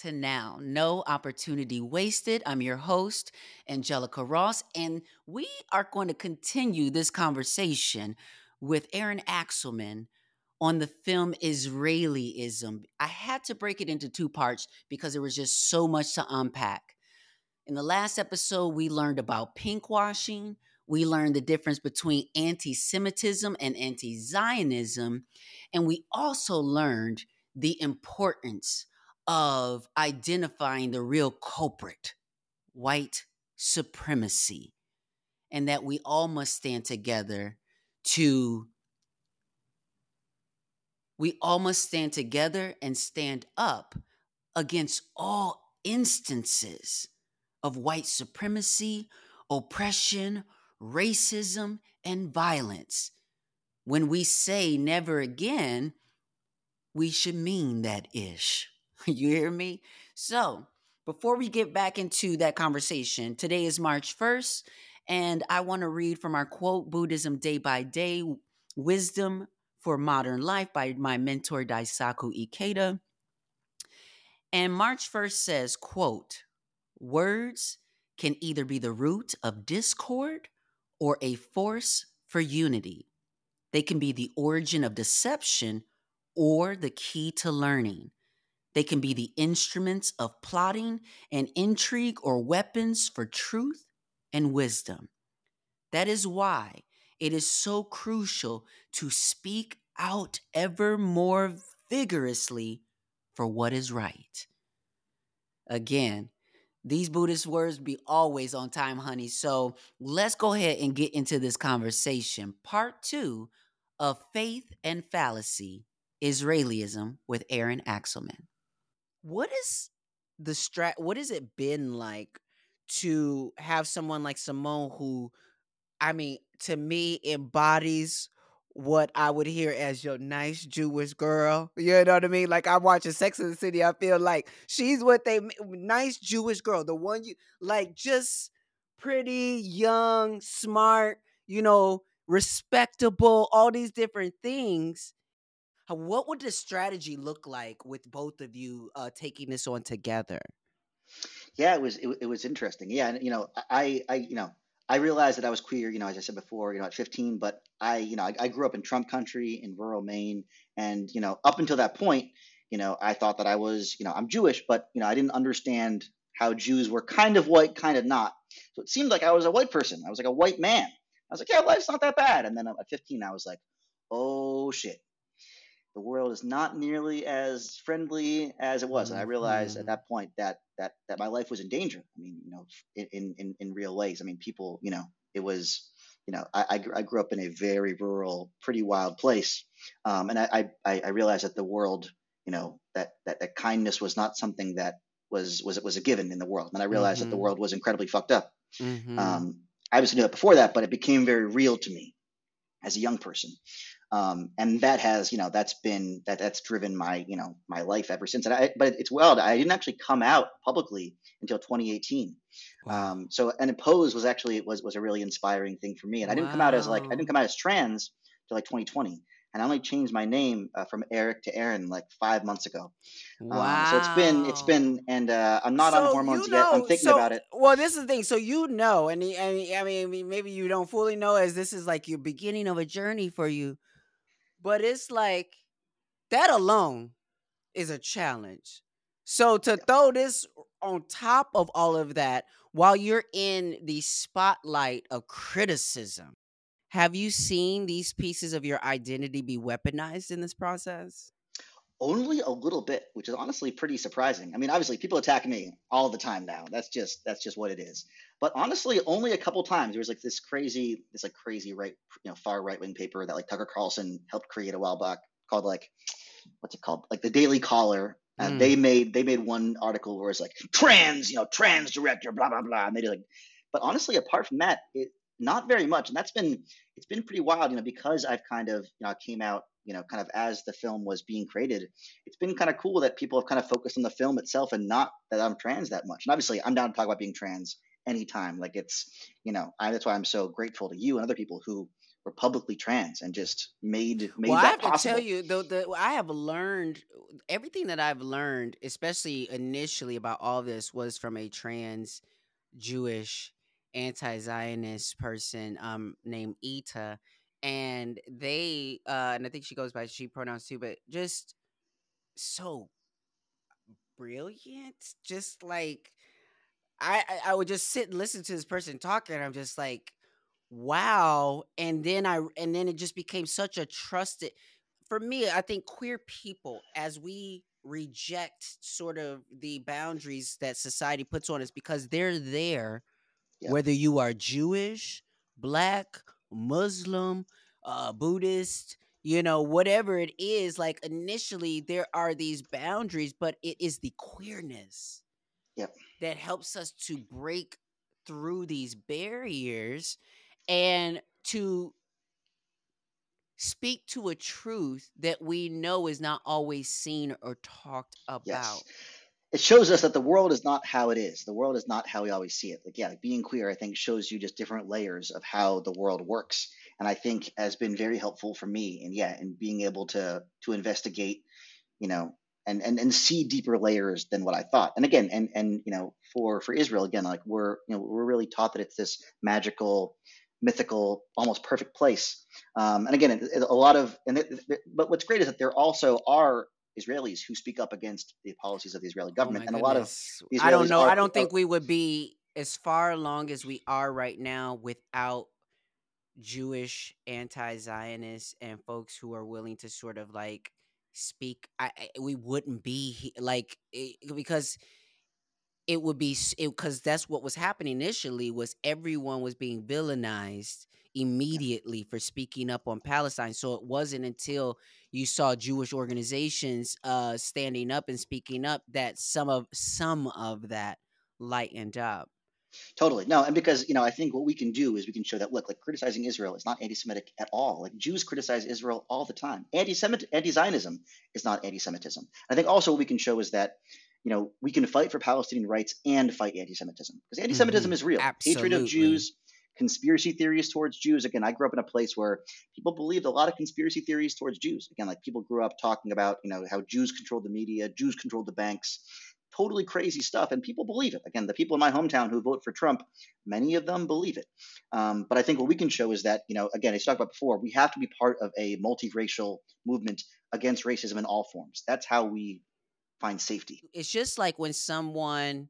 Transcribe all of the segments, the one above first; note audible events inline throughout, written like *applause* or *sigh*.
to Now. No opportunity wasted. I'm your host, Angelica Ross, and we are going to continue this conversation with Erin Axelman on the film Israelism. I had to break it into two parts because there was just so much to unpack. In the last episode, we learned about pinkwashing. We learned the difference between anti Semitism and anti Zionism. And we also learned the importance of identifying the real culprit, white supremacy, and that we all must stand together to we all must stand together and stand up against all instances of white supremacy, oppression, racism, and violence. When we say never again, we should mean that ish. *laughs* You hear me? So, before we get back into that conversation, today is March 1st, and I want to read from our quote Buddhism Day by Day Wisdom for Modern Life by my mentor Daisaku Ikeda. And March 1st says, quote, words can either be the root of discord or a force for unity. They can be the origin of deception or the key to learning. They can be the instruments of plotting and intrigue or weapons for truth and wisdom. That is why it is so crucial to speak out ever more vigorously for what is right. Again, these Buddhist words be always on time, honey. So let's go ahead and get into this conversation. Part two of Faith and Fallacy Israelism with Erin Axelman. What is the strat? What has it been like to have someone like Simone who, I mean, to me embodies what I would hear as your nice Jewish girl. You know what I mean? Like I'm watching Sex in the City. I feel like she's what they nice Jewish girl, the one you like, just pretty, young, smart, you know, respectable, all these different things. What would the strategy look like with both of you uh, taking this on together? Yeah, it was it, it was interesting. Yeah, and you know, I I you know I realized that I was queer, you know, as I said before, you know, at 15, but I, you know, I, I, grew up in Trump country in rural Maine. And, you know, up until that point, you know, I thought that I was, you know, I'm Jewish, but, you know, I didn't understand how Jews were kind of white, kind of not. So it seemed like I was a white person. I was like a white man. I was like, yeah, life's not that bad. And then at 15, I was like, oh shit, the world is not nearly as friendly as it was. And I realized at mm-hmm. that point that that that my life was in danger. I mean, you know, in in in real ways. I mean, people, you know, it was, you know, I I grew up in a very rural, pretty wild place, um, and I, I I realized that the world, you know, that that that kindness was not something that was was it was a given in the world. And I realized mm-hmm. that the mm-hmm. world was incredibly fucked up. Mm-hmm. Um, I obviously knew that before that, but it became very real to me as a young person um, and that has you know that's been that that's driven my you know my life ever since and I, but it's wild i didn't actually come out publicly until 2018 wow. um, so and pose was actually it was was a really inspiring thing for me and i didn't wow. come out as like i didn't come out as trans till like 2020 and I only changed my name uh, from Eric to Erin like five months ago. Wow. Um, so it's been it's been and uh, I'm not so on hormones you know, yet. I'm thinking so, about it. Well, this is the thing. So you know, and, and I mean, maybe you don't fully know, as this is like your beginning of a journey for you. But it's like that alone is a challenge. So to throw this on top of all of that, while you're in the spotlight of criticism, have you seen these pieces of your identity be weaponized in this process? Only a little bit, which is honestly pretty surprising. I mean, obviously, people attack me all the time now. That's just that's just what it is. But honestly, only a couple times. There was like this crazy, this like crazy right, you know, far right wing paper that like Tucker Carlson helped create a while back called like, what's it called? Like the Daily Caller. And mm. they made they made one article where it's like trans, you know, trans director, blah blah blah. And they did like, but honestly, apart from that, it not very much. And that's been it's been pretty wild, you know, because I've kind of you know came out you know, kind of as the film was being created, it's been kind of cool that people have kind of focused on the film itself and not that I'm trans that much. And obviously, I'm down to talk about being trans anytime. Like it's, you know, I, that's why I'm so grateful to you and other people who were publicly trans and just made made well, that I have possible. to tell you, though, the, I have learned everything that I've learned, especially initially about all this, was from a trans Jewish anti-Zionist person um, named Ita and they uh and I think she goes by she pronouns too, but just so brilliant. Just like I I would just sit and listen to this person talking, and I'm just like, wow. And then I and then it just became such a trusted for me, I think queer people, as we reject sort of the boundaries that society puts on us because they're there, yeah. whether you are Jewish, black, Muslim, uh, Buddhist, you know, whatever it is, like initially there are these boundaries, but it is the queerness yep. that helps us to break through these barriers and to speak to a truth that we know is not always seen or talked about. Yes it shows us that the world is not how it is. The world is not how we always see it. Like, yeah, like being queer, I think, shows you just different layers of how the world works, and I think has been very helpful for me. And yeah, and being able to to investigate, you know, and and and see deeper layers than what I thought. And again, and and you know, for for Israel, again, like we're you know we're really taught that it's this magical mythical, almost perfect place. Um, and again, a lot of, and it, but what's great is that there also are Israelis who speak up against the policies of the Israeli oh government, oh and goodness. a lot of I don't know. I don't think we would be as far along as we are right now without Jewish anti-Zionists and folks who are willing to sort of like speak. I, I we wouldn't be like it, because it would be because that's what was happening initially was everyone was being villainized immediately for speaking up on Palestine. So it wasn't until you saw Jewish organizations uh, standing up and speaking up that some of some of that lightened up. Totally. No, and because, you know, I think what we can do is we can show that look, like criticizing Israel is not anti-Semitic at all. Like Jews criticize Israel all the time. Anti-Semit anti-Zionism is not anti-Semitism. I think also what we can show is that, you know, we can fight for Palestinian rights and fight anti-Semitism. Because anti-Semitism mm-hmm. is real. Absolutely. Hatred of Jews, conspiracy theories towards Jews. Again, I grew up in a place where people believed a lot of conspiracy theories towards Jews. Again, like people grew up talking about, you know, how Jews controlled the media, Jews controlled the banks, totally crazy stuff, and people believe it. Again, the people in my hometown who vote for Trump, many of them believe it. Um, but I think what we can show is that, you know, again, as talked about before, we have to be part of a multiracial movement against racism in all forms. That's how we find safety. It's just like when someone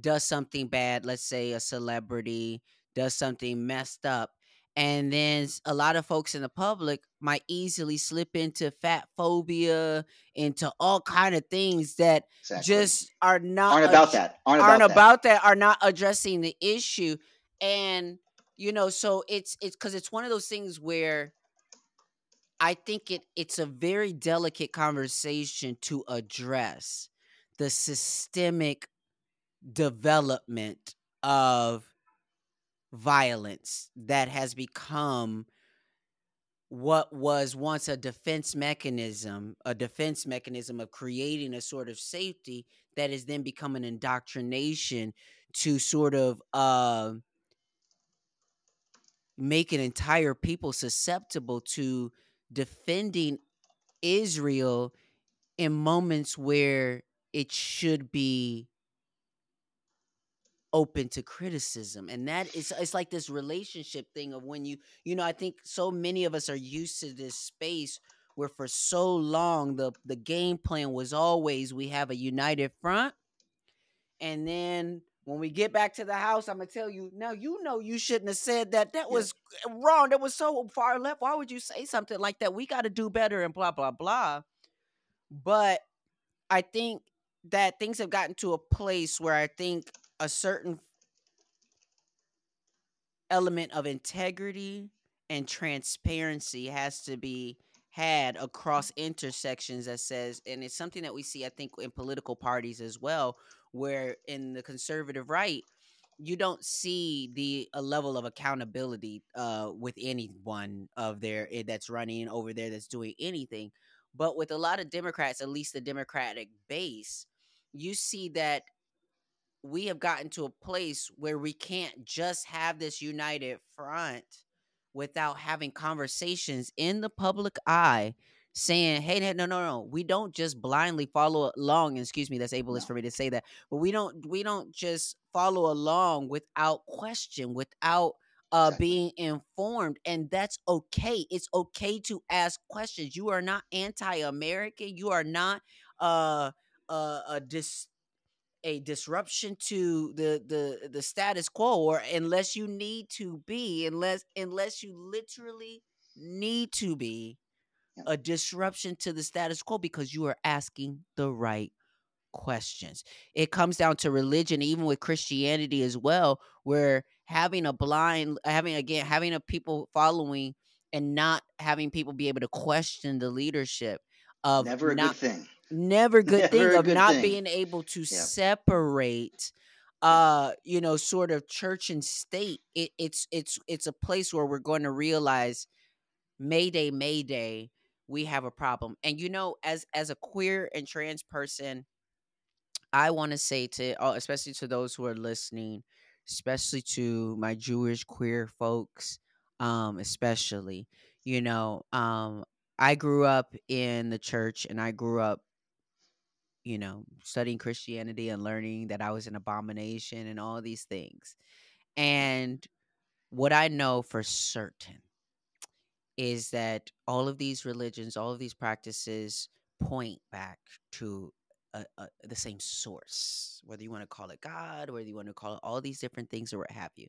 does something bad, let's say a celebrity does something messed up and then a lot of folks in the public might easily slip into fat phobia into all kind of things that exactly. just are not aren't about ad- that aren't, aren't about, about that. that are not addressing the issue and you know so it's it's because it's one of those things where i think it it's a very delicate conversation to address the systemic development of violence that has become what was once a defense mechanism, a defense mechanism of creating a sort of safety that has then become an indoctrination to sort of uh, make an entire people susceptible to defending Israel in moments where it should be open to criticism and that is it's like this relationship thing of when you you know i think so many of us are used to this space where for so long the the game plan was always we have a united front and then when we get back to the house, I'm gonna tell you. Now you know you shouldn't have said that. That Yeah. was wrong. That was so far left. Why would you say something like that? We got to do better and blah blah blah. But I think that things have gotten to a place where I think a certain element of integrity and transparency has to be had across intersections that says and it's something that we see i think in political parties as well where in the conservative right you don't see the a level of accountability uh with anyone of their eh, that's running over there that's doing anything. But with a lot of democrats at least the democratic base you see that we have gotten to a place where we can't just have this united front without having conversations in the public eye saying, hey, no, no, no, we don't just blindly follow along. Excuse me, that's ableist No. for me to say that, but we don't we don't just follow along without question, without uh Exactly. being informed. And that's okay. It's okay to ask questions. You are not anti-American. You are not uh uh a dis a disruption to the the the status quo or unless you need to be unless unless you literally need to be Yeah. a disruption to the status quo because you are asking the right questions it comes down to religion even with christianity as well where having a blind having again having a people following and not having people be able to question the leadership of Never a not good thing. Never *laughs* good Never thing of good not thing. being able to Yeah. separate uh you know sort of church and state it, it's it's it's a place where we're going to realize mayday mayday we have a problem and you know as as a queer and trans person i want to say to uh, especially to those who are listening especially to my jewish queer folks um especially you know um i grew up in the church and i grew up you know, studying Christianity and learning that I was an abomination and all these things. And what I know for certain is that all of these religions, all of these practices point back to a, a, the same source, whether you want to call it God, whether you want to call it all these different things or what have you.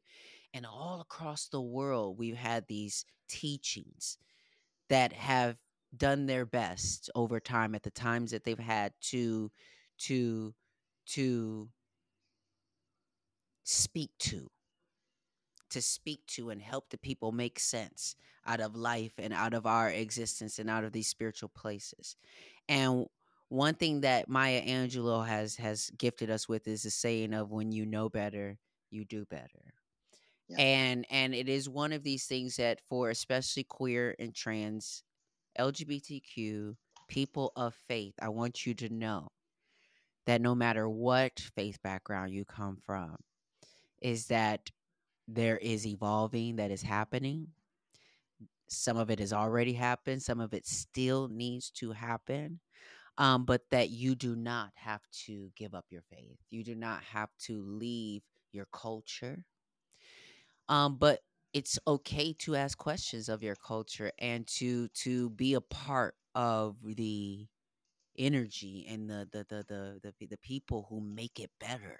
And all across the world, we've had these teachings that have done their best over time at the times that they've had to to to speak to to speak to and help the people make sense out of life and out of our existence and out of these spiritual places and one thing that maya angelou has has gifted us with is the saying of when you know better you do better Yeah. and and it is one of these things that for especially queer and trans lgbtq people of faith i want you to know that no matter what faith background you come from is that there is evolving that is happening. Some of it has already happened some of it still needs to happen um, but that you do not have to give up your faith. You do not have to leave your culture. Um, but it's okay to ask questions of your culture and to to be a part of the energy and the the the the the, the people who make it better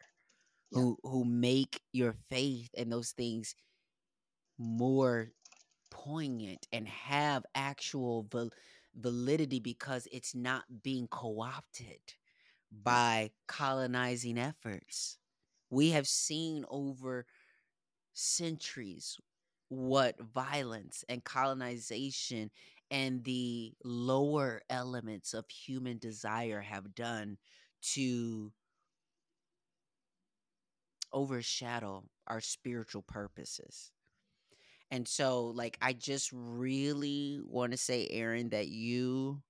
Yeah. who who make your faith and those things more poignant and have actual val- validity because it's not being co-opted mm. by colonizing efforts we have seen over centuries what violence and colonization and the lower elements of human desire have done to overshadow our spiritual purposes. And so, like, I just really want to say, Erin, that you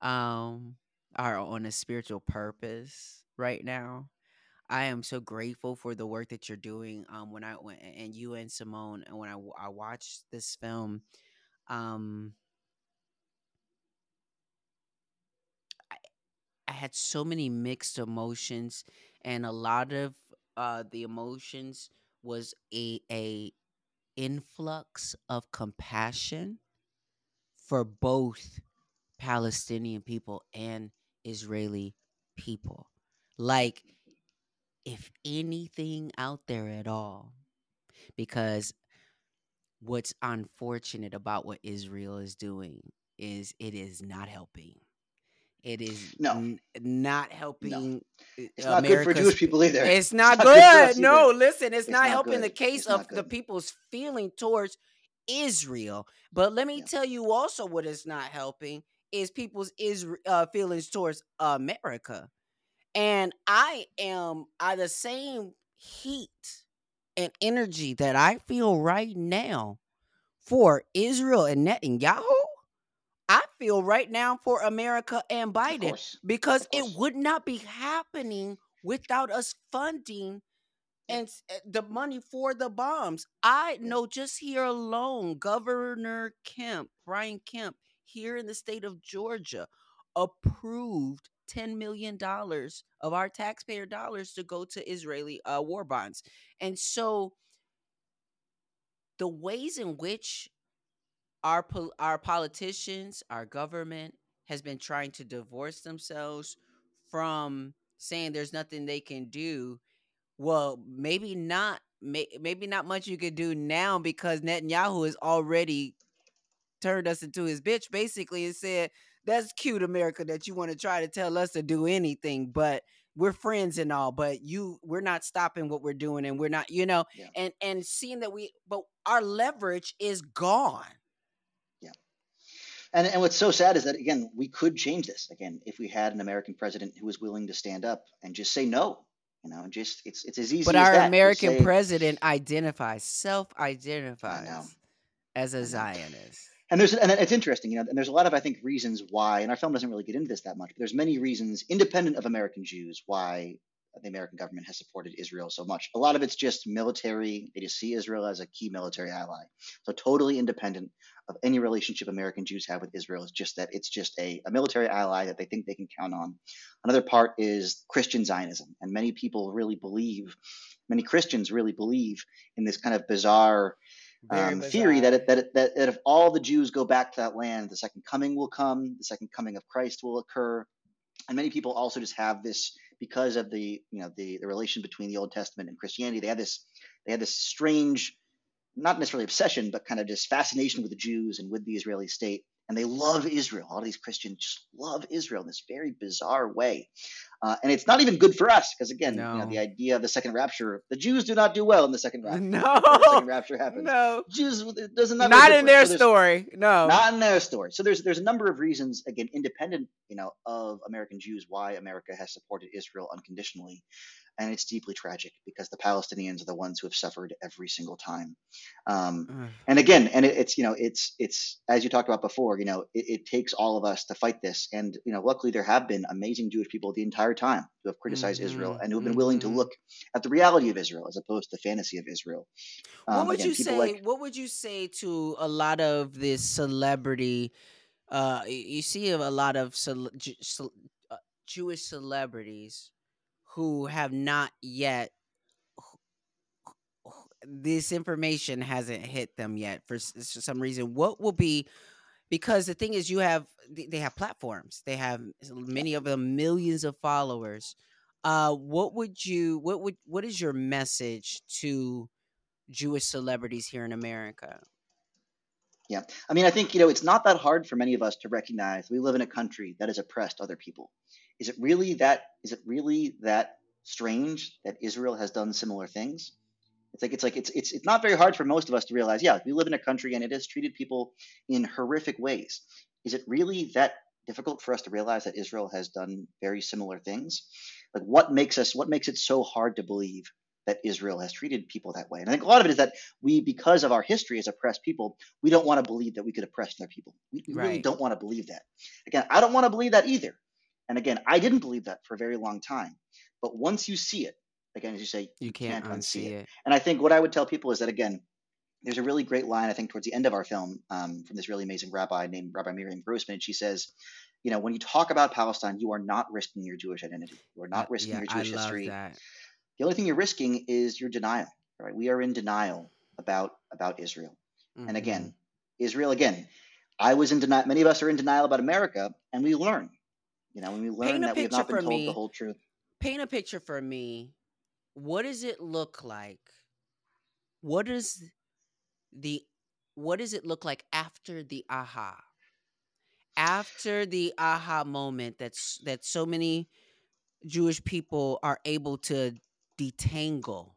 um are on a spiritual purpose right now. I am so grateful for the work that you're doing. Um, when I went and you and Simone, and when I watched this film, um, I, I had so many mixed emotions, and a lot of uh the emotions was a a influx of compassion for both Palestinian people and Israeli people. Like if anything out there at all. Because what's unfortunate about what Israel is doing is it is not helping. It is No. n- not helping. uh, It's not good for Jewish people either. It's not, not good good. No, listen, it's, It's not, not helping the case It's of the people's feeling towards Israel. But let me Yeah. tell you also what is not helping is people's Isra- uh, feelings towards America. And I am I the same heat and energy that I feel right now for Israel and Netanyahu. I feel right now for America and Biden because it would not be happening without us funding and uh, the money for the bombs. I know just here alone, Governor Kemp, Brian Kemp, here in the state of Georgia, approved $10 million of our taxpayer dollars to go to Israeli uh, war bonds. And so the ways in which our pol- our politicians, our government has been trying to divorce themselves from saying there's nothing they can do. Well, maybe not. May, maybe not much you could do now because Netanyahu has already turned us into his bitch, basically, and said, "That's cute, America, that you want to try to tell us to do anything, but we're friends and all. But you, we're not stopping what we're doing, and we're not, you know, Yeah. and and seeing that we, but our leverage is gone. Yeah. And and what's so sad is that again, we could change this again if we had an American president who was willing to stand up and just say no. You know, and just it's it's as easy But as our that. American say- president identifies, self-identifies as a. Zionist. And there's and it's interesting, you know, and there's a lot of I think reasons why, and our film doesn't really get into this that much, but there's many reasons independent of American Jews why the American government has supported Israel so much. A lot of it's just military. They just see Israel as a key military ally. So totally independent of any relationship American Jews have with Israel. It's just that it's just a, a military ally that they think they can count on. Another part is Christian Zionism. And many people really believe, many Christians really believe in this kind of bizarre um, theory that, it, that, it, that that if all the Jews go back to that land, the second coming will come, the second coming of Christ will occur, and many people also just have this because of the you know the, the relation between the Old Testament and Christianity. They have this they have this strange, not necessarily obsession, but kind of just fascination with the Jews and with the Israeli state, and they love Israel. A lot of these Christians just love Israel in this very bizarre way, uh, and it's not even good for us because again, you know, the idea of the second rapture, the Jews do not do well in the second rapture. No, The second rapture *laughs* happens. no, Jews it doesn't not, not in good for us. their So story. No, Not in their story. So there's there's a number of reasons, again, independent, you know, of American Jews, why America has supported Israel unconditionally, and it's deeply tragic because the Palestinians are the ones who have suffered every single time. Um, and again, and it, it's you know, it's it's as you talked about before, you know, it, it takes all of us to fight this, and you know, luckily there have been amazing Jewish people the entire time who have criticized Israel Mhm, and who have been willing to mhm. look at the reality of Israel as opposed to the fantasy of Israel. what Um, would again, you say? like what would you say to a lot of this celebrity? Uh, you see a lot of cel- Ju- cel- uh, Jewish celebrities who have not yet. This information hasn't hit them yet for some reason. What will be? Because the thing is, you have they have platforms. They have many of them millions of followers. Uh, what would you? What would? What is your message to? Jewish celebrities here in America. Yeah. I mean, I think, you know, it's not that hard for many of us to recognize we live in a country that has oppressed other people. Is it really that is it really that strange that Israel has done similar things? It's like it's like it's it's it's not very hard for most of us to realize, yeah, we live in a country and it has treated people in horrific ways. Is it really that difficult for us to realize that Israel has done very similar things? Like what makes us what makes it so hard to believe that Israel has treated people that way? And I think a lot of it is that we, because of our history as oppressed people, we don't want to believe that we could oppress other people. We, we really don't want to believe that. Again, I don't want to believe that either. And again, I didn't believe that for a very long time. But once you see it, again, as you say, You can't, unsee it. and I think what I would tell people is that again, there's a really great line I think towards the end of our film um, from this really amazing rabbi named Rabbi Miriam Grossman. She says, you know, when you talk about Palestine, you are not risking your Jewish identity. You are not Uh, risking yeah, your Jewish history. that. The only thing you're risking is your denial. Right? We are in denial about about Israel. And Mhm. again, Israel again. I was in denial. Many of us are in denial about America, and we learn. You know, when we learn that we have not been told me. the whole truth. paint a picture for me what does it look like? What does the what does it look like after the aha? After the aha moment that's that so many Jewish people are able to detangle.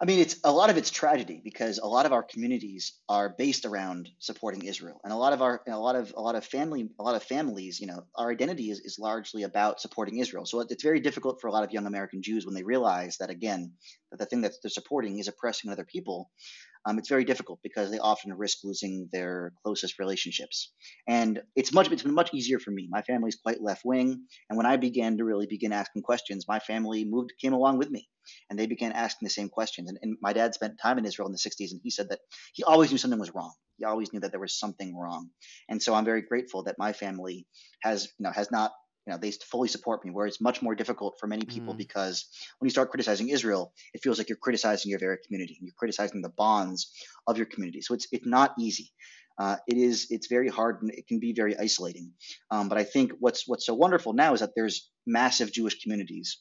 I mean, it's a lot of it's tragedy because a lot of our communities are based around supporting Israel, and a lot of our, a lot of, a lot of family, a lot of families, you know, our identity is, is largely about supporting Israel. So it's very difficult for a lot of young American Jews when they realize that again, that the thing that they're supporting is oppressing other people um, it's very difficult because they often risk losing their closest relationships. And it's much it's been much easier for me. My family's quite left wing, and when I began to really begin asking questions, my family moved came along with me, and they began asking the same questions. And, and my dad spent time in Israel in the 60s, and he said that he always knew something was wrong. He always knew that there was something wrong. And so I'm very grateful that my family has you know has not you know they fully support me where it's much more difficult for many people mm. because when you start criticizing israel it feels like you're criticizing your very community you're criticizing the bonds of your community. So it's it's not easy. Uh, it is it's very hard and it can be very isolating. Um, but i think what's what's so wonderful now is that there's massive jewish communities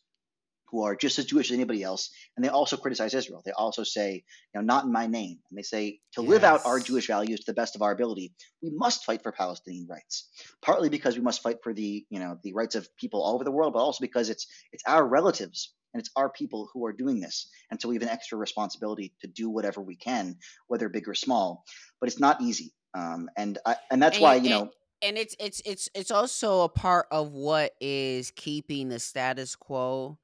who are just as Jewish as anybody else, and they also criticize Israel. They also say, you know, not in my name. And they say, to yes. live out our Jewish values to the best of our ability, we must fight for Palestinian rights. Partly because we must fight for the, you know, the rights of people all over the world, but also because it's it's our relatives and it's our people who are doing this. And so we have an extra responsibility to do whatever we can, whether big or small. But it's not easy. Um, and I, and that's and, why, you know, and it's it's it's it's also a part of what is keeping the status quo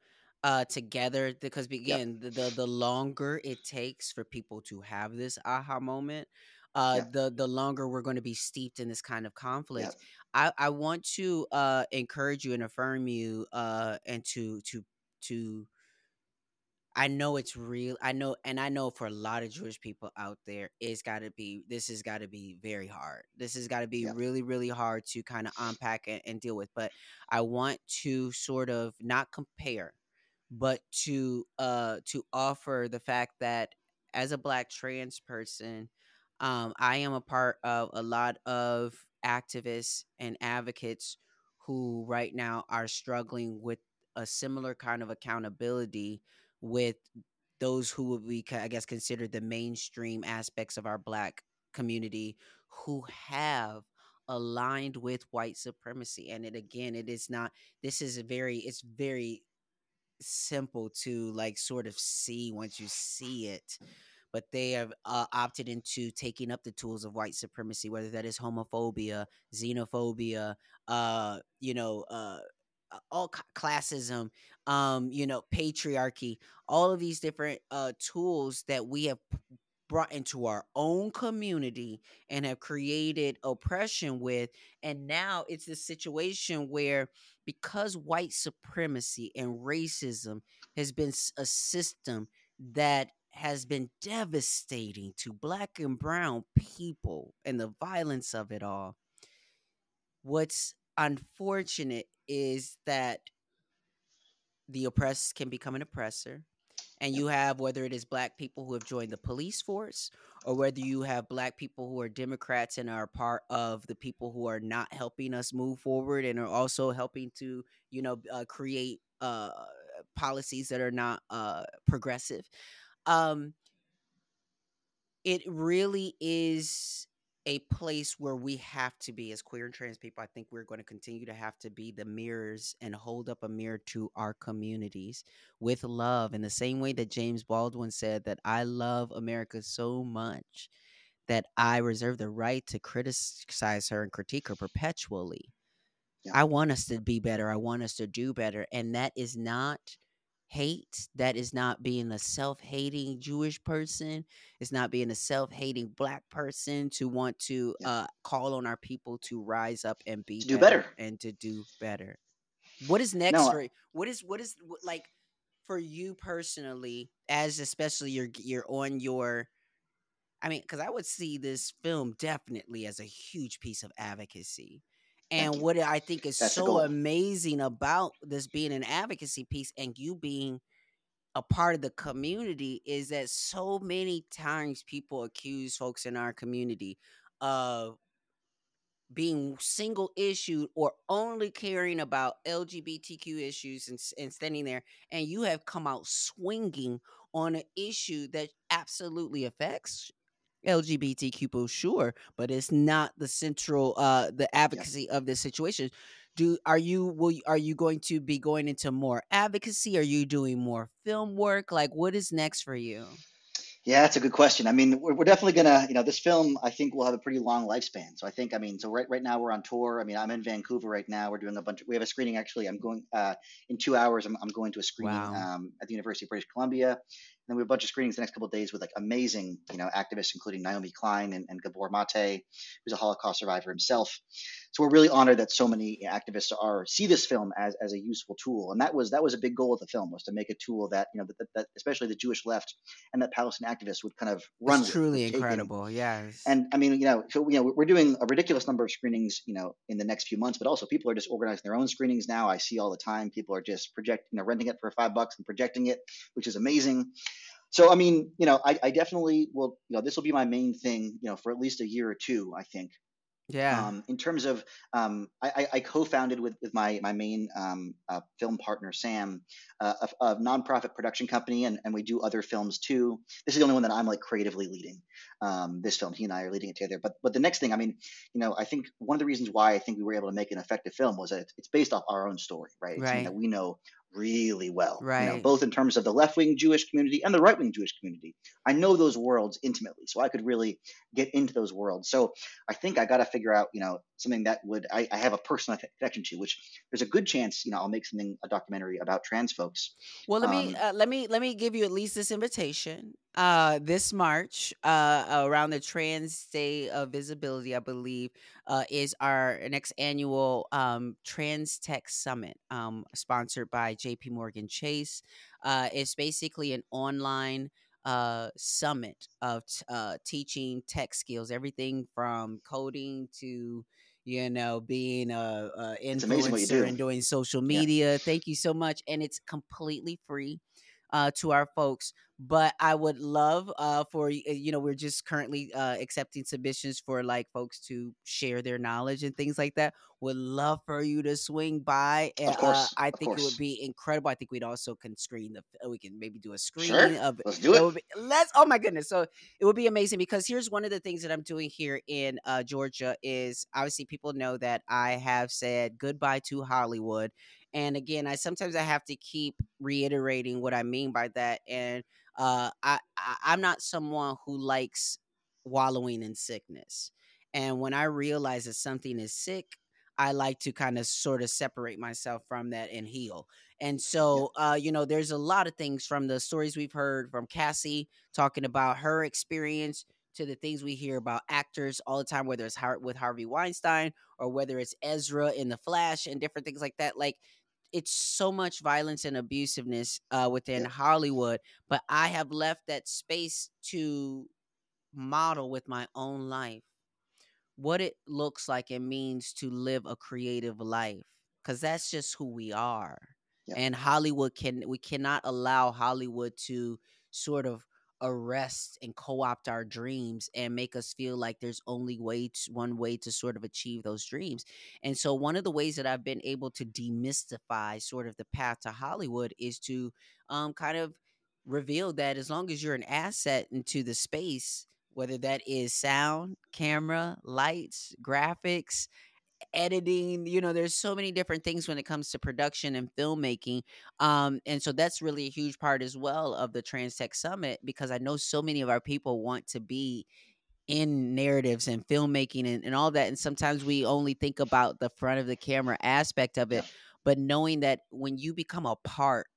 uh together because again yep. the, the, the longer it takes for people to have this aha moment uh yep. the the longer we're going to be steeped in this kind of conflict yep. i i want to uh encourage you and affirm you uh and to to to I know it's real. I know, and I know for a lot of Jewish people out there, it's got to be. This has got to be very hard. This has got to be really, really hard to kind of unpack and, and, deal with. But I want to sort of not compare but to uh to offer the fact that as a black trans person um i am a part of a lot of activists and advocates who right now are struggling with a similar kind of accountability with those who would be i guess considered the mainstream aspects of our black community who have aligned with white supremacy. And it again it is not this is very it's very simple to like sort of see once you see it but they have uh, opted into taking up the tools of white supremacy whether that is homophobia xenophobia uh you know uh all classism um you know patriarchy all of these different uh tools that we have brought into our own community and have created oppression with. And now it's the situation where, because white supremacy and racism has been a system that has been devastating to black and brown people and the violence of it all. What's unfortunate is that the oppressed can become an oppressor and you have whether it is black people who have joined the police force or whether you have black people who are democrats and are part of the people who are not helping us move forward and are also helping to you know uh, create uh, policies that are not uh, progressive um, it really is a place where we have to be as queer and trans people. I think we're going to continue to have to be the mirrors and hold up a mirror to our communities with love in the same way that James Baldwin said that I love America so much that I reserve the right to criticize her and critique her perpetually. Yeah. I want us to be better. I want us to do better. And that is not hate. That is not being a self hating Jewish person. It's not being a self hating black person to want to yeah. uh, call on our people to rise up and be to do better, and to do better. What is next no, for what is what is like for you personally as especially you're you're on your I mean, because I would see this film definitely as a huge piece of advocacy. And what I think is That's so amazing about this being an advocacy piece and you being a part of the community is that so many times people accuse folks in our community of being single issued or only caring about LGBTQ issues and, and standing there, and you have come out swinging on an issue that absolutely affects LGBTQ people, sure, but it's not the central uh the advocacy yeah. of this situation. Do are you will are you going to be going into more advocacy? Are you doing more film work? Like what is next for you? Yeah, that's a good question. I mean, we're, we're definitely gonna, you know, this film I think will have a pretty long lifespan. So I think, I mean, so right right now we're on tour. I mean, I'm in Vancouver right now. We're doing a bunch. Of, we have a screening actually. I'm going uh, in two hours. I'm, I'm going to a screening wow. um, at the University of British Columbia then we have a bunch of screenings the next couple of days with like amazing, you know, activists, including Naomi Klein and, and Gabor Mate, who's a Holocaust survivor himself. So we're really honored that so many activists are see this film as, as a useful tool, and that was that was a big goal of the film was to make a tool that you know that, that especially the Jewish left and that Palestinian activists would kind of run. It's truly incredible, yes. And I mean, you know, so you know, we're doing a ridiculous number of screenings, you know, in the next few months, but also people are just organizing their own screenings now. I see all the time people are just projecting, you know, renting it for five bucks and projecting it, which is amazing so I mean, you know, I, I definitely will. You know, this will be my main thing. You know, for at least a year or two, I think. Yeah. Um, in terms of, um, I, I, co-founded with, with my my main um, uh, film partner Sam uh, a, a, nonprofit production company, and, and we do other films too. This is the only one that I'm like creatively leading. Um, this film, he and I are leading it together. But but the next thing, I mean, you know, I think one of the reasons why I think we were able to make an effective film was that it's, it's based off our own story, right? It's right. that we know really well, right. you know, both in terms of the left wing Jewish community and the right wing Jewish community. I know those worlds intimately, so I could really get into those worlds. So I think I got to figure out, you know, something that would I, I, have a personal connection to, which there's a good chance, you know, I'll make something a documentary about trans folks. Well, let um, me uh, let me let me give you at least this invitation. Uh, this March, uh, around the Trans Day of Visibility, I believe, uh, is our next annual um, Trans Tech Summit, um, sponsored by J.P. Morgan Chase. Uh, it's basically an online uh, summit of t- uh, teaching tech skills, everything from coding to you know being a, a influencer do. and doing social media. Yeah. Thank you so much, and it's completely free uh, to our folks. But I would love uh, for you know we're just currently uh, accepting submissions for like folks to share their knowledge and things like that. Would love for you to swing by. And, course, uh, I of think course. it would be incredible. I think we'd also can screen the. We can maybe do a screen sure. of. Let's do it. Be, let's. Oh my goodness! So it would be amazing because here's one of the things that I'm doing here in uh, Georgia is obviously people know that I have said goodbye to Hollywood and again, I sometimes I have to keep reiterating what I mean by that. And uh, I, I I'm not someone who likes wallowing in sickness. And when I realize that something is sick, I like to kind of sort of separate myself from that and heal. And so, uh, you know, there's a lot of things from the stories we've heard from Cassie talking about her experience to the things we hear about actors all the time, whether it's with Harvey Weinstein or whether it's Ezra in The Flash and different things like that. Like, it's so much violence and abusiveness uh, within yeah. Hollywood, but I have left that space to model with my own life what it looks like and means to live a creative life because that's just who we are. Yeah. And Hollywood can we cannot allow Hollywood to sort of arrest and co-opt our dreams and make us feel like there's only way to, one way to sort of achieve those dreams. And so one of the ways that I've been able to demystify sort of the path to Hollywood is to um, kind of reveal that as long as you're an asset into the space, whether that is sound, camera, lights, graphics, editing you know there's so many different things when it comes to production and filmmaking um and so that's really a huge part as well of the trans tech summit because i know so many of our people want to be in narratives and filmmaking and, and all that and sometimes we only think about the front of the camera aspect of it but knowing that when you become a part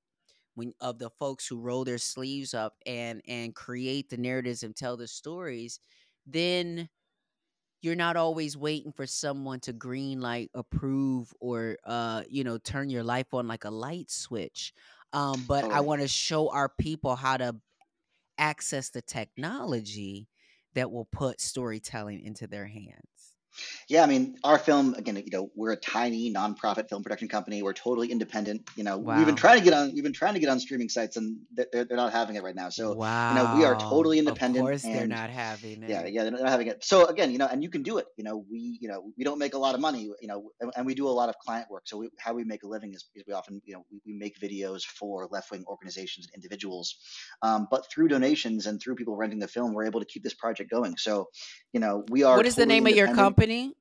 when of the folks who roll their sleeves up and and create the narratives and tell the stories then you're not always waiting for someone to green light approve or uh you know turn your life on like a light switch um but i want to show our people how to access the technology that will put storytelling into their hands Yeah, I mean, our film again. You know, we're a tiny nonprofit film production company. We're totally independent. You know, we've been trying to get on. We've been trying to get on streaming sites, and they're they're not having it right now. So you know, we are Wow. totally Of independent, course they're not having it. yeah, yeah, they're not having it. So again, you know, and you can do it. You know, we, you know, we don't make a lot of money. You know, and, and we do a lot of client work. So we, how we make a living is, is we often, you know, we, we make videos for left wing organizations and individuals. Um, but through donations and through people renting the film, we're able to keep this project going. So, you know, we are What is the name of your independent. Company?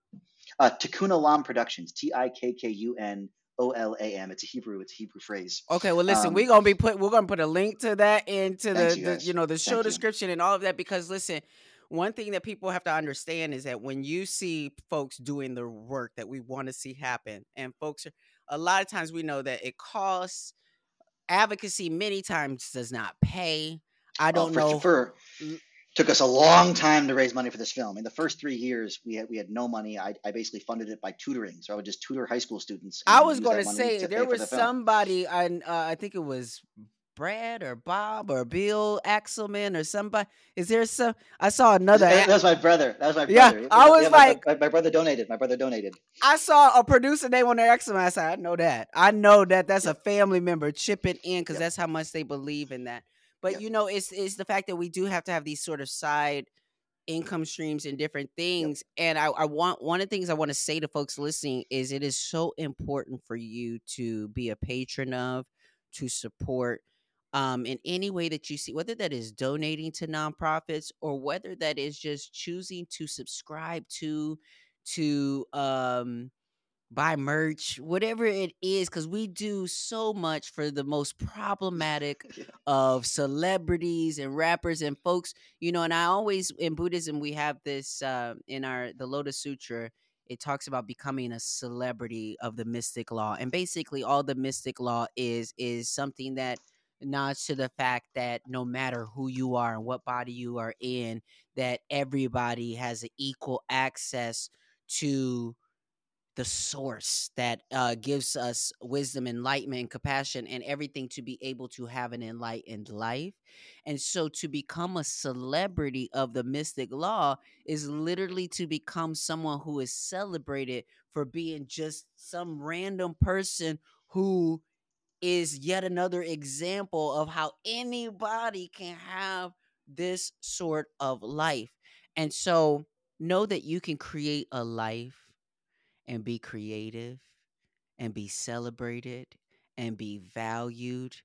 Uh, Tikkun Olam Productions, T I K K U N O L A M. It's a Hebrew. It's a Hebrew phrase. Okay, well listen, Um, we're gonna be put we're gonna put a link to that into the, you the you know the show Thank you. description and all of that because listen, one thing that people have to understand is that when you see folks doing the work that we want to see happen, and folks are a lot of times we know that it costs advocacy many times does not pay. I Oh, don't for, know. for. Took us a long time to raise money for this film. In the first three years, we had we had no money. I, I basically funded it by tutoring, so I would just tutor high school students. I was going to say there was the somebody, and uh, I think it was Brad or Bob or Bill Axelman or somebody. Is there some? I saw another. That was my brother. That was my brother. Yeah. I was yeah, like- my, my brother donated. My brother donated. I saw a producer name on their Axelman. I said, I know that. I know that that's a family member chipping in because Yep. that's how much they believe in that. But Yep. you know, it's it's the fact that we do have to have these sort of side income streams and different things. And I, I want one of the things I want to say to folks listening is it is so important for you to be a patron of, to support um, in any way that you see, whether that is donating to nonprofits or whether that is just choosing to subscribe to, to um, buy merch, whatever it is, because we do so much for the most problematic *laughs* Yeah. of celebrities and rappers and folks you know and i always in buddhism we have this uh, in our the lotus sutra it talks about becoming a celebrity of the mystic law and basically all the mystic law is is something that nods to the fact that no matter who you are and what body you are in that everybody has equal access to the source that uh, gives us wisdom, enlightenment, and compassion, and everything to be able to have an enlightened life. And so, to become a celebrity of the mystic law is literally to become someone who is celebrated for being just some random person who is yet another example of how anybody can have this sort of life. And so, know that you can create a life and be creative and be celebrated and be valued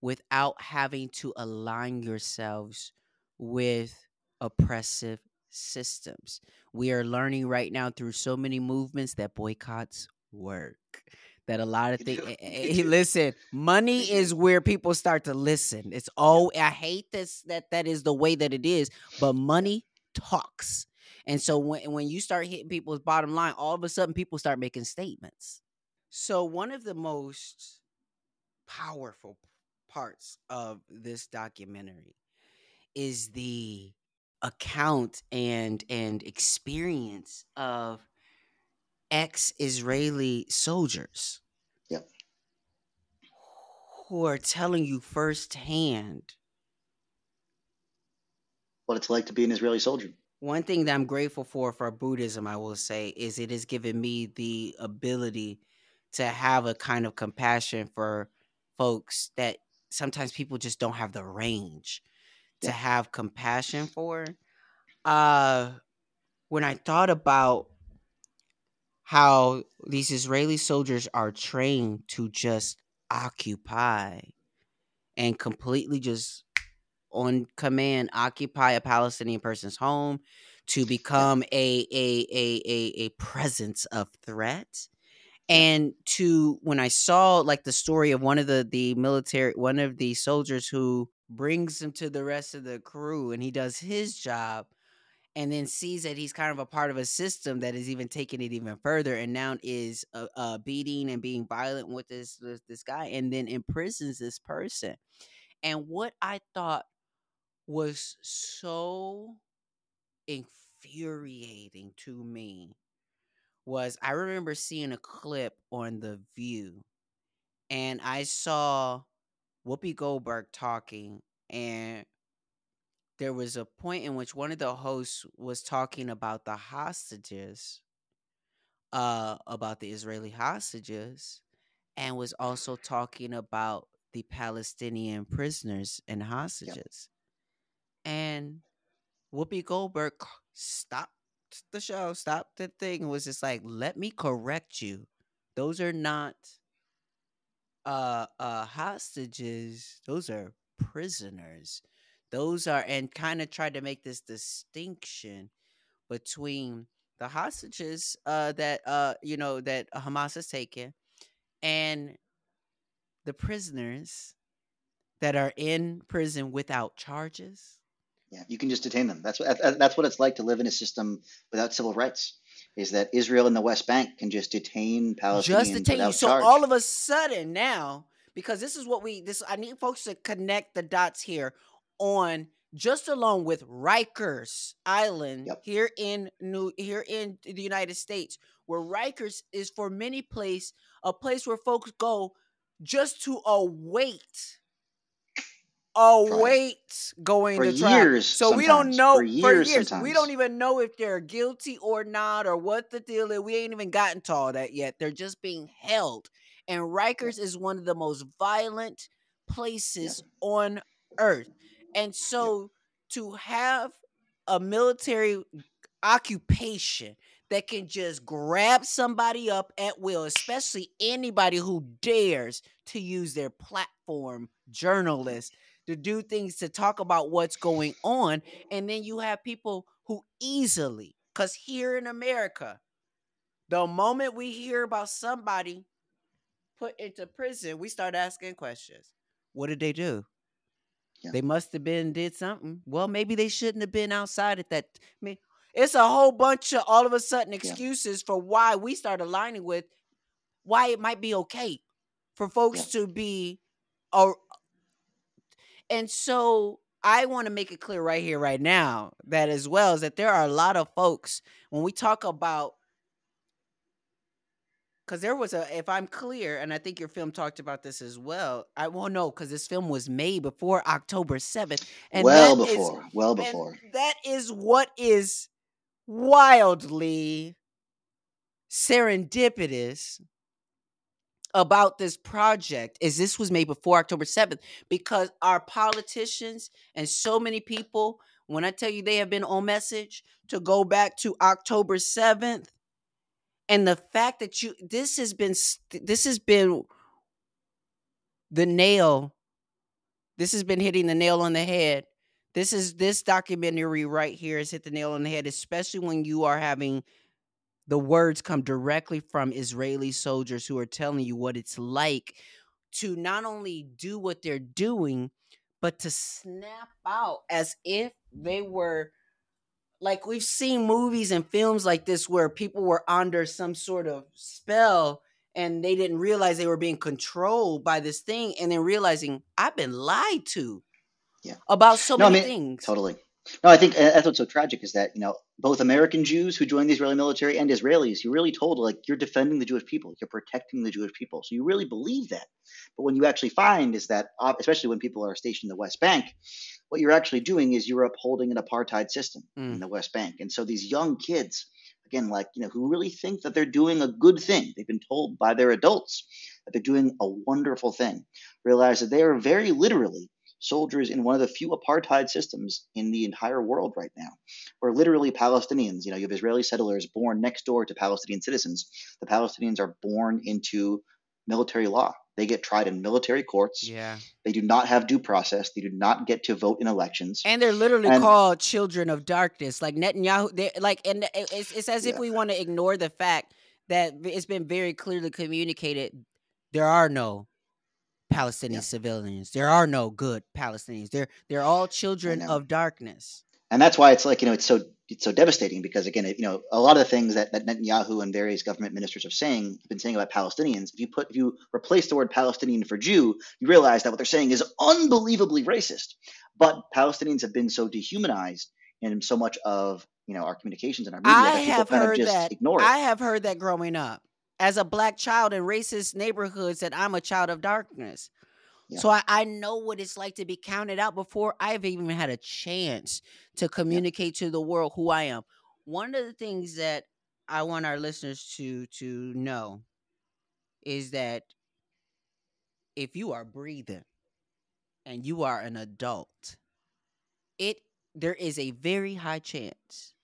without having to align yourselves with oppressive systems. We are learning right now through so many movements that boycotts work. That a lot of things. do. They listen, money is where people start to listen. It's all. I hate this. That that is the way that it is. But money talks. And so when when you start hitting people's bottom line, all of a sudden people start making statements. So one of the most powerful parts of this documentary is the account and and experience of ex-Israeli soldiers Yep. who are telling you firsthand What it's like to be an Israeli soldier. One thing that I'm grateful for for Buddhism, I will say, is it has given me the ability to have a kind of compassion for folks that sometimes people just don't have the range to Yeah. have compassion for. Uh when I thought about how these Israeli soldiers are trained to just occupy and completely just on command occupy a Palestinian person's home to become a a a a, a presence of threat. And to when i saw like the story of one of the the military one of the soldiers who brings him to the rest of the crew and he does his job and then sees that he's kind of a part of a system that is even taking it even further and now is uh, uh beating and being violent with this, this this guy and then imprisons this person. And what i thought was so infuriating to me was I remember seeing a clip on The View and I saw Whoopi Goldberg talking and there was a point in which one of the hosts was talking about the hostages uh, about the Israeli hostages and was also talking about the Palestinian prisoners and hostages. And Whoopi Goldberg stopped the show, stopped the thing, and was just like, let me correct you. Those are not uh uh hostages, those are prisoners. Those are and kind of tried to make this distinction between the hostages uh that uh you know that Hamas has taken and the prisoners that are in prison without charges. Yeah, you can just detain them. That's what that's what it's like to live in a system without civil rights. Is that Israel and the West Bank can just detain Palestinians Just detain you. So charge? all of a sudden now, because this is what we this I need folks to connect the dots here on just along with Rikers Island Yep. here in New here in the United States, where Rikers is for many place a place where folks go just to await await going For to trial. years, So we don't know For for years, years. We don't even know if they're guilty or not or what the deal is. We ain't even gotten to all that yet. They're just being held. And Rikers is one of the most violent places on earth. And so to have a military occupation that can just grab somebody up at will, especially anybody who dares to use their platform, journalists, to do things to talk about what's going on. And then you have people who easily, because here in America, the moment we hear about somebody put into prison, we start asking questions. What did they do? Yeah. They must have been did something. Well, maybe they shouldn't have been outside at that. I mean, it's a whole bunch of all of a sudden excuses for why we start aligning with why it might be okay for folks to be or and so I want to make it clear right here, right now, that as well is that there are a lot of folks when we talk about because there was a if i'm clear and i think your film talked about this as well i won't know because this film was made before october 7th and well that is- before, well before. that is what is wildly serendipitous about this project is this was made before October 7th because our politicians and so many people when I tell you they have been on message to go back to October 7th and the fact that you this has been this has been the nail this has been hitting the nail on the head. This is this documentary right here has hit the nail on the head especially when you are having the words come directly from israeli soldiers who are telling you what it's like to not only do what they're doing but to snap out as if they were like we've seen movies and films like this where people were under some sort of spell and they didn't realize they were being controlled by this thing and then realizing I've been lied to Yeah. about so No, I many mean, things. Totally. No, I think uh, that's what's so tragic is that you know both American Jews who joined the Israeli military and Israelis, you really told like you're defending the Jewish people, you're protecting the Jewish people, so you really believe that. But when you actually find is that, uh, especially when people are stationed in the West Bank, what you're actually doing is you're upholding an apartheid system in Mm. the West Bank, and so these young kids, again, like you know, who really think that they're doing a good thing, they've been told by their adults that they're doing a wonderful thing, realize that they are very literally soldiers in one of the few apartheid systems in the entire world right now, where literally Palestinians, you know, you have Israeli settlers born next door to Palestinian citizens. The Palestinians are born into military law. They get tried in military courts. Yeah. They do not have due process. They do not get to vote in elections. And they're literally And- called children of darkness. Like Netanyahu, they like, and it's, it's as if Yeah. we want to ignore the fact that it's been very clearly communicated there are no Palestinian Yeah. civilians. There are no good Palestinians. They're they're all children of darkness. and that's why it's like you know it's so it's so devastating because again it, you know a lot of the things that, that Netanyahu and various government ministers are saying have been saying about Palestinians if you put if you replace the word Palestinian for Jew you realize that what they're saying is unbelievably racist but Palestinians have been so dehumanized in so much of you know our communications and our media I that people have kind heard of just that. ignore it I have heard that growing up as a black child in racist neighborhoods that I'm a child of darkness. Yeah. So I, I know what it's like to be counted out before I've even had a chance to communicate to the world who I am. One of the things that I want our listeners to to know is that if you are breathing and you are an adult, it there is a very high chance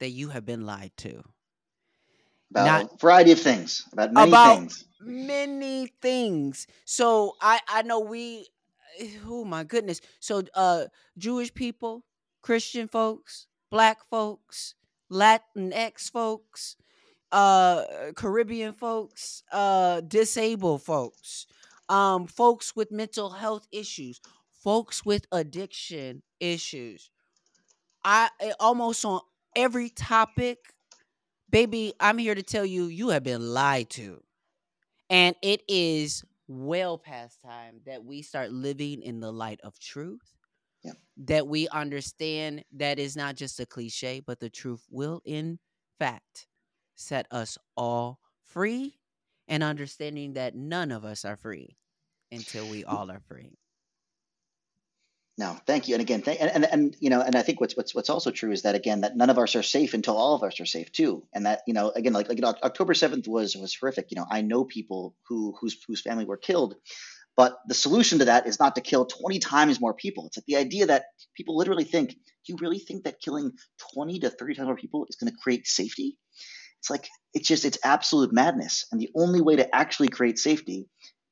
that you have been lied to. About Not- a variety of things, about many About- things. Many things. So I I know we oh my goodness. So uh Jewish people, Christian folks, black folks, Latinx folks, uh Caribbean folks, uh disabled folks, um folks with mental health issues, folks with addiction issues. I almost on every topic, baby, I'm here to tell you you have been lied to. And it is well past time that we start living in the light of truth. Yeah. That we understand that is not just a cliche, but the truth will, in fact, set us all free. And understanding that none of us are free until we *laughs* all are free. No, thank you. And again, and, and and you know, and I think what's what's what's also true is that again that none of us are safe until all of us are safe too. And that you know, again, like like you know, October seventh was was horrific. You know, I know people who whose whose family were killed, but the solution to that is not to kill twenty times more people. It's like the idea that people literally think, do you really think that killing twenty to thirty times more people is going to create safety? It's like it's just it's absolute madness. And the only way to actually create safety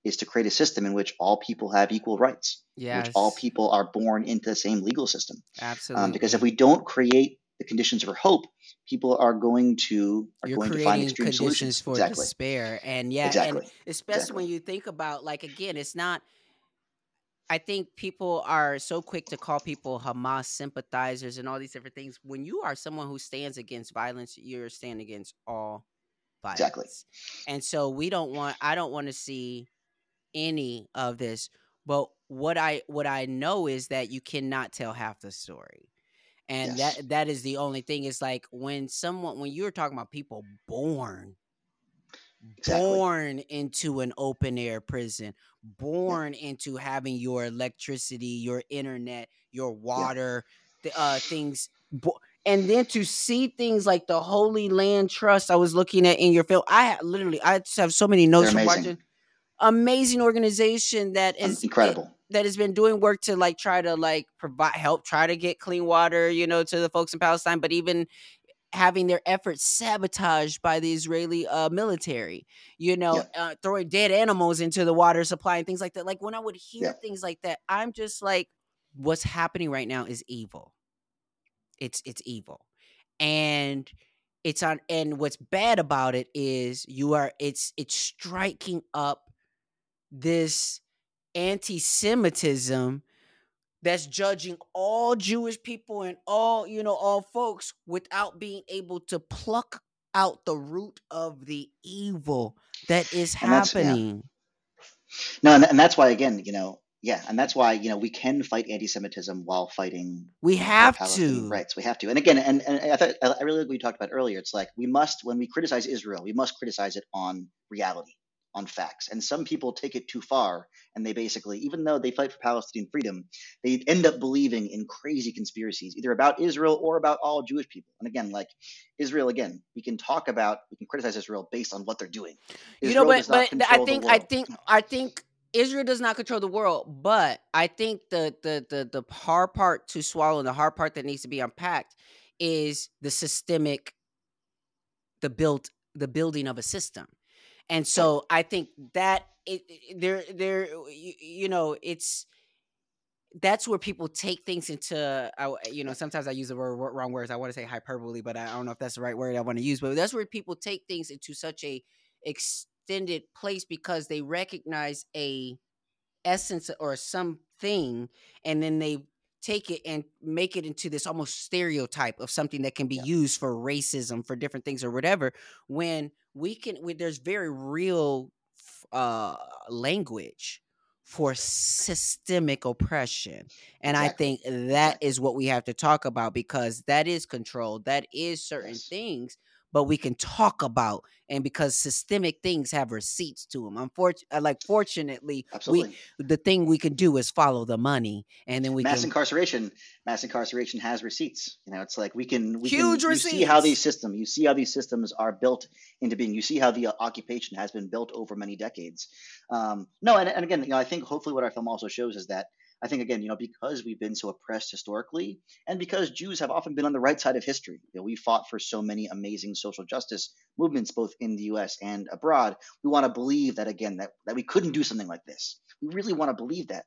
is to create a system in which all people have equal rights Yeah. which all people are born into the same legal system. Absolutely. Um, because if we don't create the conditions for hope, people are going to are you're going to find extreme conditions solutions. for exactly. despair and yeah Exactly. and especially Exactly. when you think about like again it's not i think people are so quick to call people hamas sympathizers and all these different things when you are someone who stands against violence you're standing against all violence Exactly. and so we don't want i don't want to see any of this but what i what i know is that you cannot tell half the story and Yes. that that is the only thing is like when someone when you're talking about people born Exactly. born into an open air prison born into having your electricity your internet your water th- uh things bo- and then to see things like the Holy Land Trust I was looking at in your film, I literally I just have so many notes from watching. Amazing organization that is incredible. that has been doing work to like try to like provide help, try to get clean water, you know, to the folks in Palestine, but even having their efforts sabotaged by the Israeli uh, military, you know, uh, throwing dead animals into the water supply and things like that. Like when I would hear Yeah. things like that, I'm just like, what's happening right now is evil. It's it's evil, and it's on. And what's bad about it is you are. It's it's striking up this anti-Semitism that's judging all Jewish people and all, you know, all folks without being able to pluck out the root of the evil that is that's- yeah. happening. No, and, and that's why again, you know, yeah, and that's why you know we can fight anti-Semitism while fighting We have to. rights. We have to. And again, and, and I thought I really like what you talked about earlier. It's like we must, when we criticize Israel, we must criticize it on reality, on facts. And some people take it too far, and they basically, even though they fight for Palestinian freedom, they end up believing in crazy conspiracies, either about Israel or about all Jewish people. And again, like Israel, again, we can talk about, we can criticize Israel based on what they're doing. you know, Israel but but I think I think I think Israel does not control the world, but I think the the the the hard part to swallow and the hard part that needs to be unpacked is the systemic the built the building of a system. And so I think that it, it- there there uh, you, you know it's that's where people take things into I, you know sometimes I use the word, word- wrong words I want to say hyperbole but I don't know if that's the right word I want to use but that's where people take things into such a extended place because they recognize a essence or something and then they take it and make it into this almost stereotype of something that can be Yeah. used for racism for different things or whatever when we can when there's very real uh language for systemic oppression and i think that is what we have to talk about because that is control that is certain Yes. things but we can talk about and because systemic things have receipts to them unfortunately like fortunately Absolutely. we the thing we can do is follow the money and then we mass can incarceration mass incarceration has receipts you know it's like we can we Huge can you see how these systems you see how these systems are built into being you see how the uh, occupation has been built over many decades. Um, no and, and again you know i think hopefully what our film also shows is that i think again you know because we've been so oppressed historically and because jews have often been on the right side of history you know we fought for so many amazing social justice movements both in the us and abroad. We want to believe that again that, that we couldn't do something like this. We really want to believe that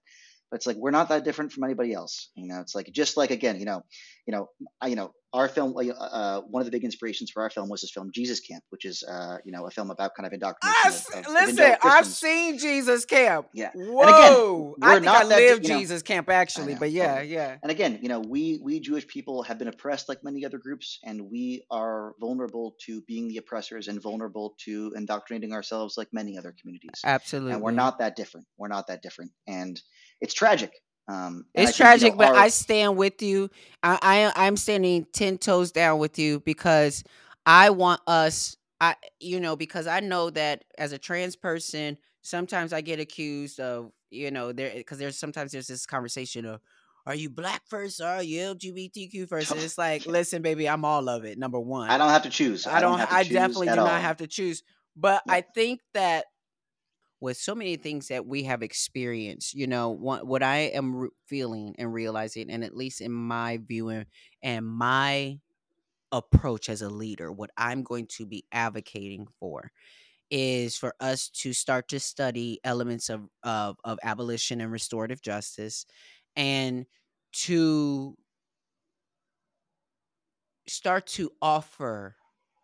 it's like we're not that different from anybody else you know it's like just like again you know you know I, you know our film uh, uh, one of the big inspirations for our film was this film jesus camp which is uh, you know a film about kind of indoctrination s- of, of, listen, I've seen Jesus Camp. Yeah. And again, Whoa. I we're think not I lived you know, Jesus Camp actually, know, but yeah, totally. yeah. and again you know we we jewish people have been oppressed like many other groups and we are vulnerable to being the oppressors and vulnerable to indoctrinating ourselves like many other communities Absolutely. and we're not that different we're not that different and it's tragic um and I It's think, you tragic, know, but our- I stand with you. I, I I'm standing ten toes down with you because I want us. I you know because I know that as a trans person, sometimes I get accused of you know there because there's sometimes there's this conversation of. Are you black first or are you LGBTQ first? And it's like, *laughs* listen, baby, I'm all of it. Number one, I don't have to choose. I don't. have to I definitely do all. not have to choose. But Yep. I think that with so many things that we have experienced, you know, what what I am re- feeling and realizing, and at least in my viewing and my approach as a leader, what I'm going to be advocating for is for us to start to study elements of of, of abolition and restorative justice, and to start to offer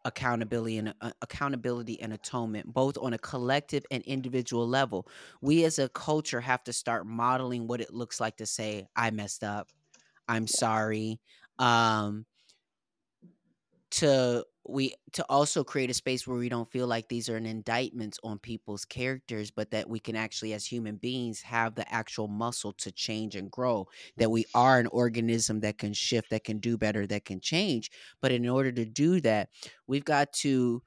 accountability and uh, accountability and atonement both on a collective and individual level. We as a culture have to start modeling what it looks like to say i messed up. I'm sorry. Um to we to also create a space where we don't feel like these are an indictments on people's characters but that we can actually as human beings have the actual muscle to change and grow that we are an organism that can shift that can do better that can change. But in order to do that we've got to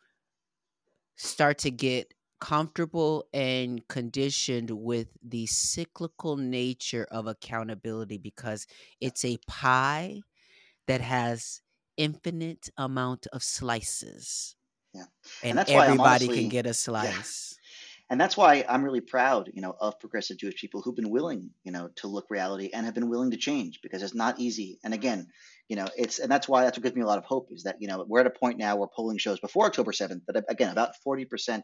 start to get comfortable and conditioned with the cyclical nature of accountability because it's a pie that has infinite amount of slices Yeah. and, And that's why everybody honestly- can get a slice and that's why I'm really proud, you know, of progressive Jewish people who've been willing, you know, to look reality and have been willing to change because it's not easy. And again, you know, it's and that's why that's what gives me a lot of hope is that you know we're at a point now where polling shows before October 7th that again about 40%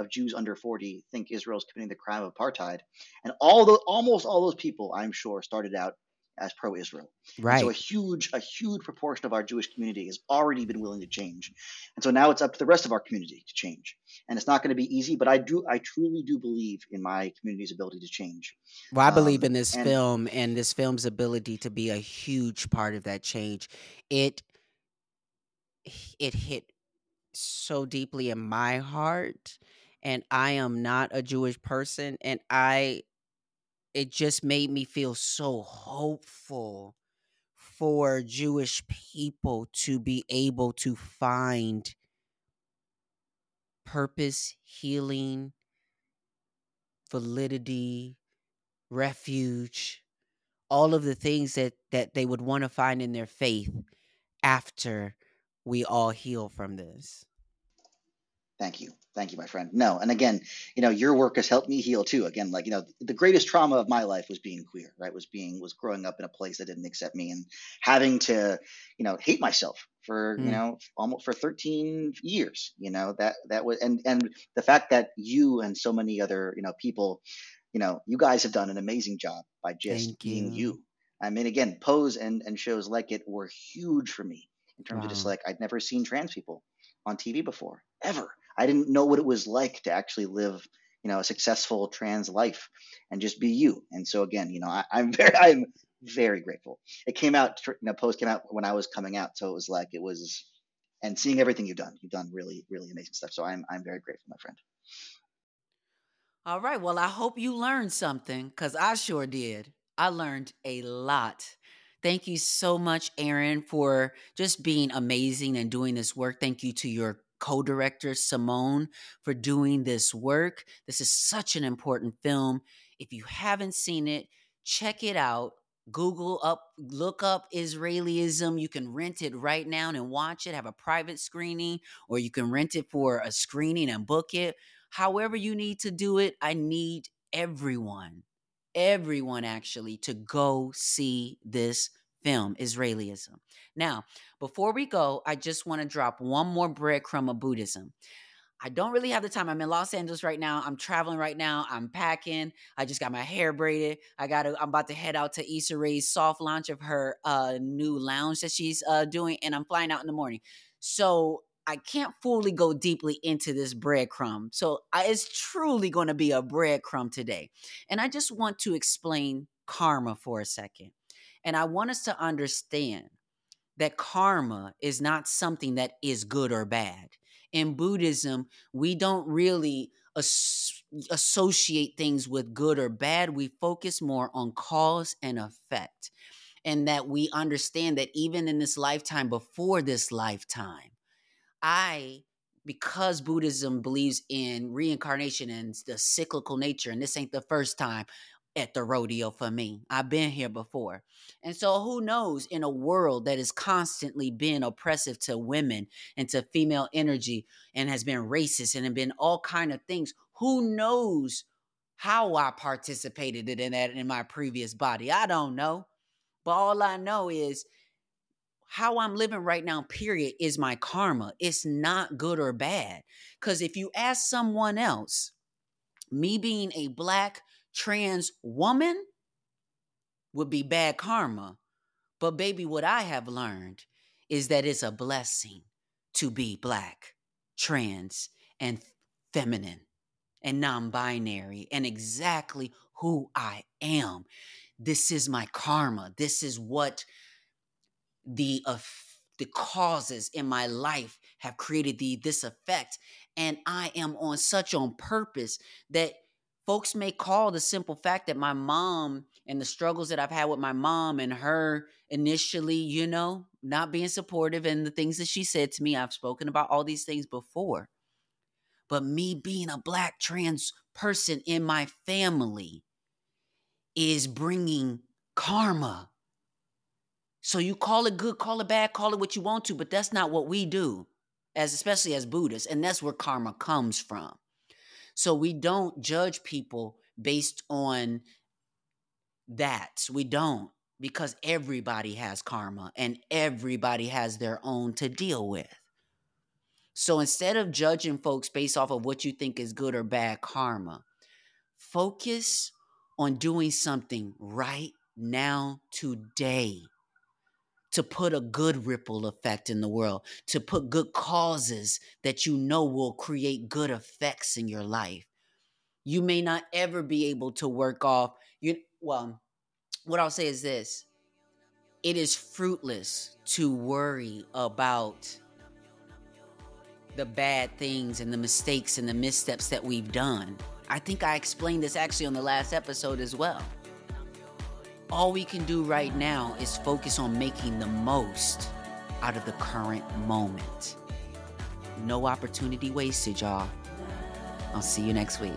of Jews under 40 think Israel's committing the crime of apartheid, and all the almost all those people I'm sure started out as pro-Israel. right So a huge, a huge proportion of our Jewish community has already been willing to change, and so now it's up to the rest of our community to change. And it's not going to be easy, but I do, I truly do believe in my community's ability to change. Well, I believe Um, in this and- film and this film's ability to be a huge part of that change. It it hit so deeply in my heart and I am not a Jewish person and I it just made me feel so hopeful for Jewish people to be able to find purpose, healing, validity, refuge, all of the things that that they would want to find in their faith after we all heal from this. Thank you, thank you, my friend. No, and again, you know, your work has helped me heal too. Again, like you know, the greatest trauma of my life was being queer, right? Was being was growing up in a place that didn't accept me and having to, you know, hate myself for you Mm. know almost for 13 years. You know that that was and and the fact that you and so many other you know people, you know, you guys have done an amazing job by just Thank being you. you. I mean, again, pose and and shows like it were huge for me in terms of just like I'd never seen trans people on TV before ever. I didn't know what it was like to actually live, you know, a successful trans life and just be you. And so again, you know, I, I'm *laughs* very, I'm very grateful. It came out, you know, Pose came out when I was coming out, so it was like it was, and seeing everything you've done, you've done really, really amazing stuff. So I'm, I'm very grateful, my friend. All right. Well, I hope you learned something because I sure did. I learned a lot. Thank you so much, Erin, for just being amazing and doing this work. Thank you to your co director, Simone, for doing this work. This is such an important film. If you haven't seen it, check it out. Google up, look up Israelism. You can rent it right now and watch it, have a private screening, or you can rent it for a screening and book it. However, you need to do it, I need everyone everyone actually to go see this film, Israelism. Now, before we go, I just want to drop one more breadcrumb of Buddhism. I don't really have the time. I'm in Los Angeles right now. I'm traveling right now. I'm packing. I just got my hair braided. I got. I'm about to head out to Issa Rae's soft launch of her uh, new lounge that she's uh, doing, and I'm flying out in the morning. So I can't fully go deeply into this breadcrumb. So I, it's truly going to be a breadcrumb today. And I just want to explain karma for a second. And I want us to understand that karma is not something that is good or bad. In Buddhism, we don't really as- associate things with good or bad. We focus more on cause and effect. And that we understand that even in this lifetime, before this lifetime, I because Buddhism believes in reincarnation and the cyclical nature, and this ain't the first time at the rodeo for me. I've been here before. And so who knows in a world that has constantly been oppressive to women and to female energy and has been racist and been all kind of things, who knows how I participated in that in my previous body? I don't know. But all I know is how I'm living right now, period, is my karma. It's not good or bad. Because if you ask someone else, me being a black trans woman would be bad karma. But baby, what I have learned is that it's a blessing to be black, trans, and feminine and non binary and exactly who I am. This is my karma. This is what the uh, the causes in my life have created the this effect and i am on such on purpose that folks may call the simple fact that my mom and the struggles that i've had with my mom and her initially you know not being supportive and the things that she said to me i've spoken about all these things before but me being a black trans person in my family is bringing karma so you call it good, call it bad, call it what you want to, but that's not what we do, as especially as Buddhists, and that's where karma comes from. So we don't judge people based on that. We don't because everybody has karma and everybody has their own to deal with. So instead of judging folks based off of what you think is good or bad karma, focus on doing something right now, today to put a good ripple effect in the world, to put good causes that you know will create good effects in your life. You may not ever be able to work off you well, what I'll say is this. It is fruitless to worry about the bad things and the mistakes and the missteps that we've done. I think I explained this actually on the last episode as well. All we can do right now is focus on making the most out of the current moment. No opportunity wasted, y'all. I'll see you next week.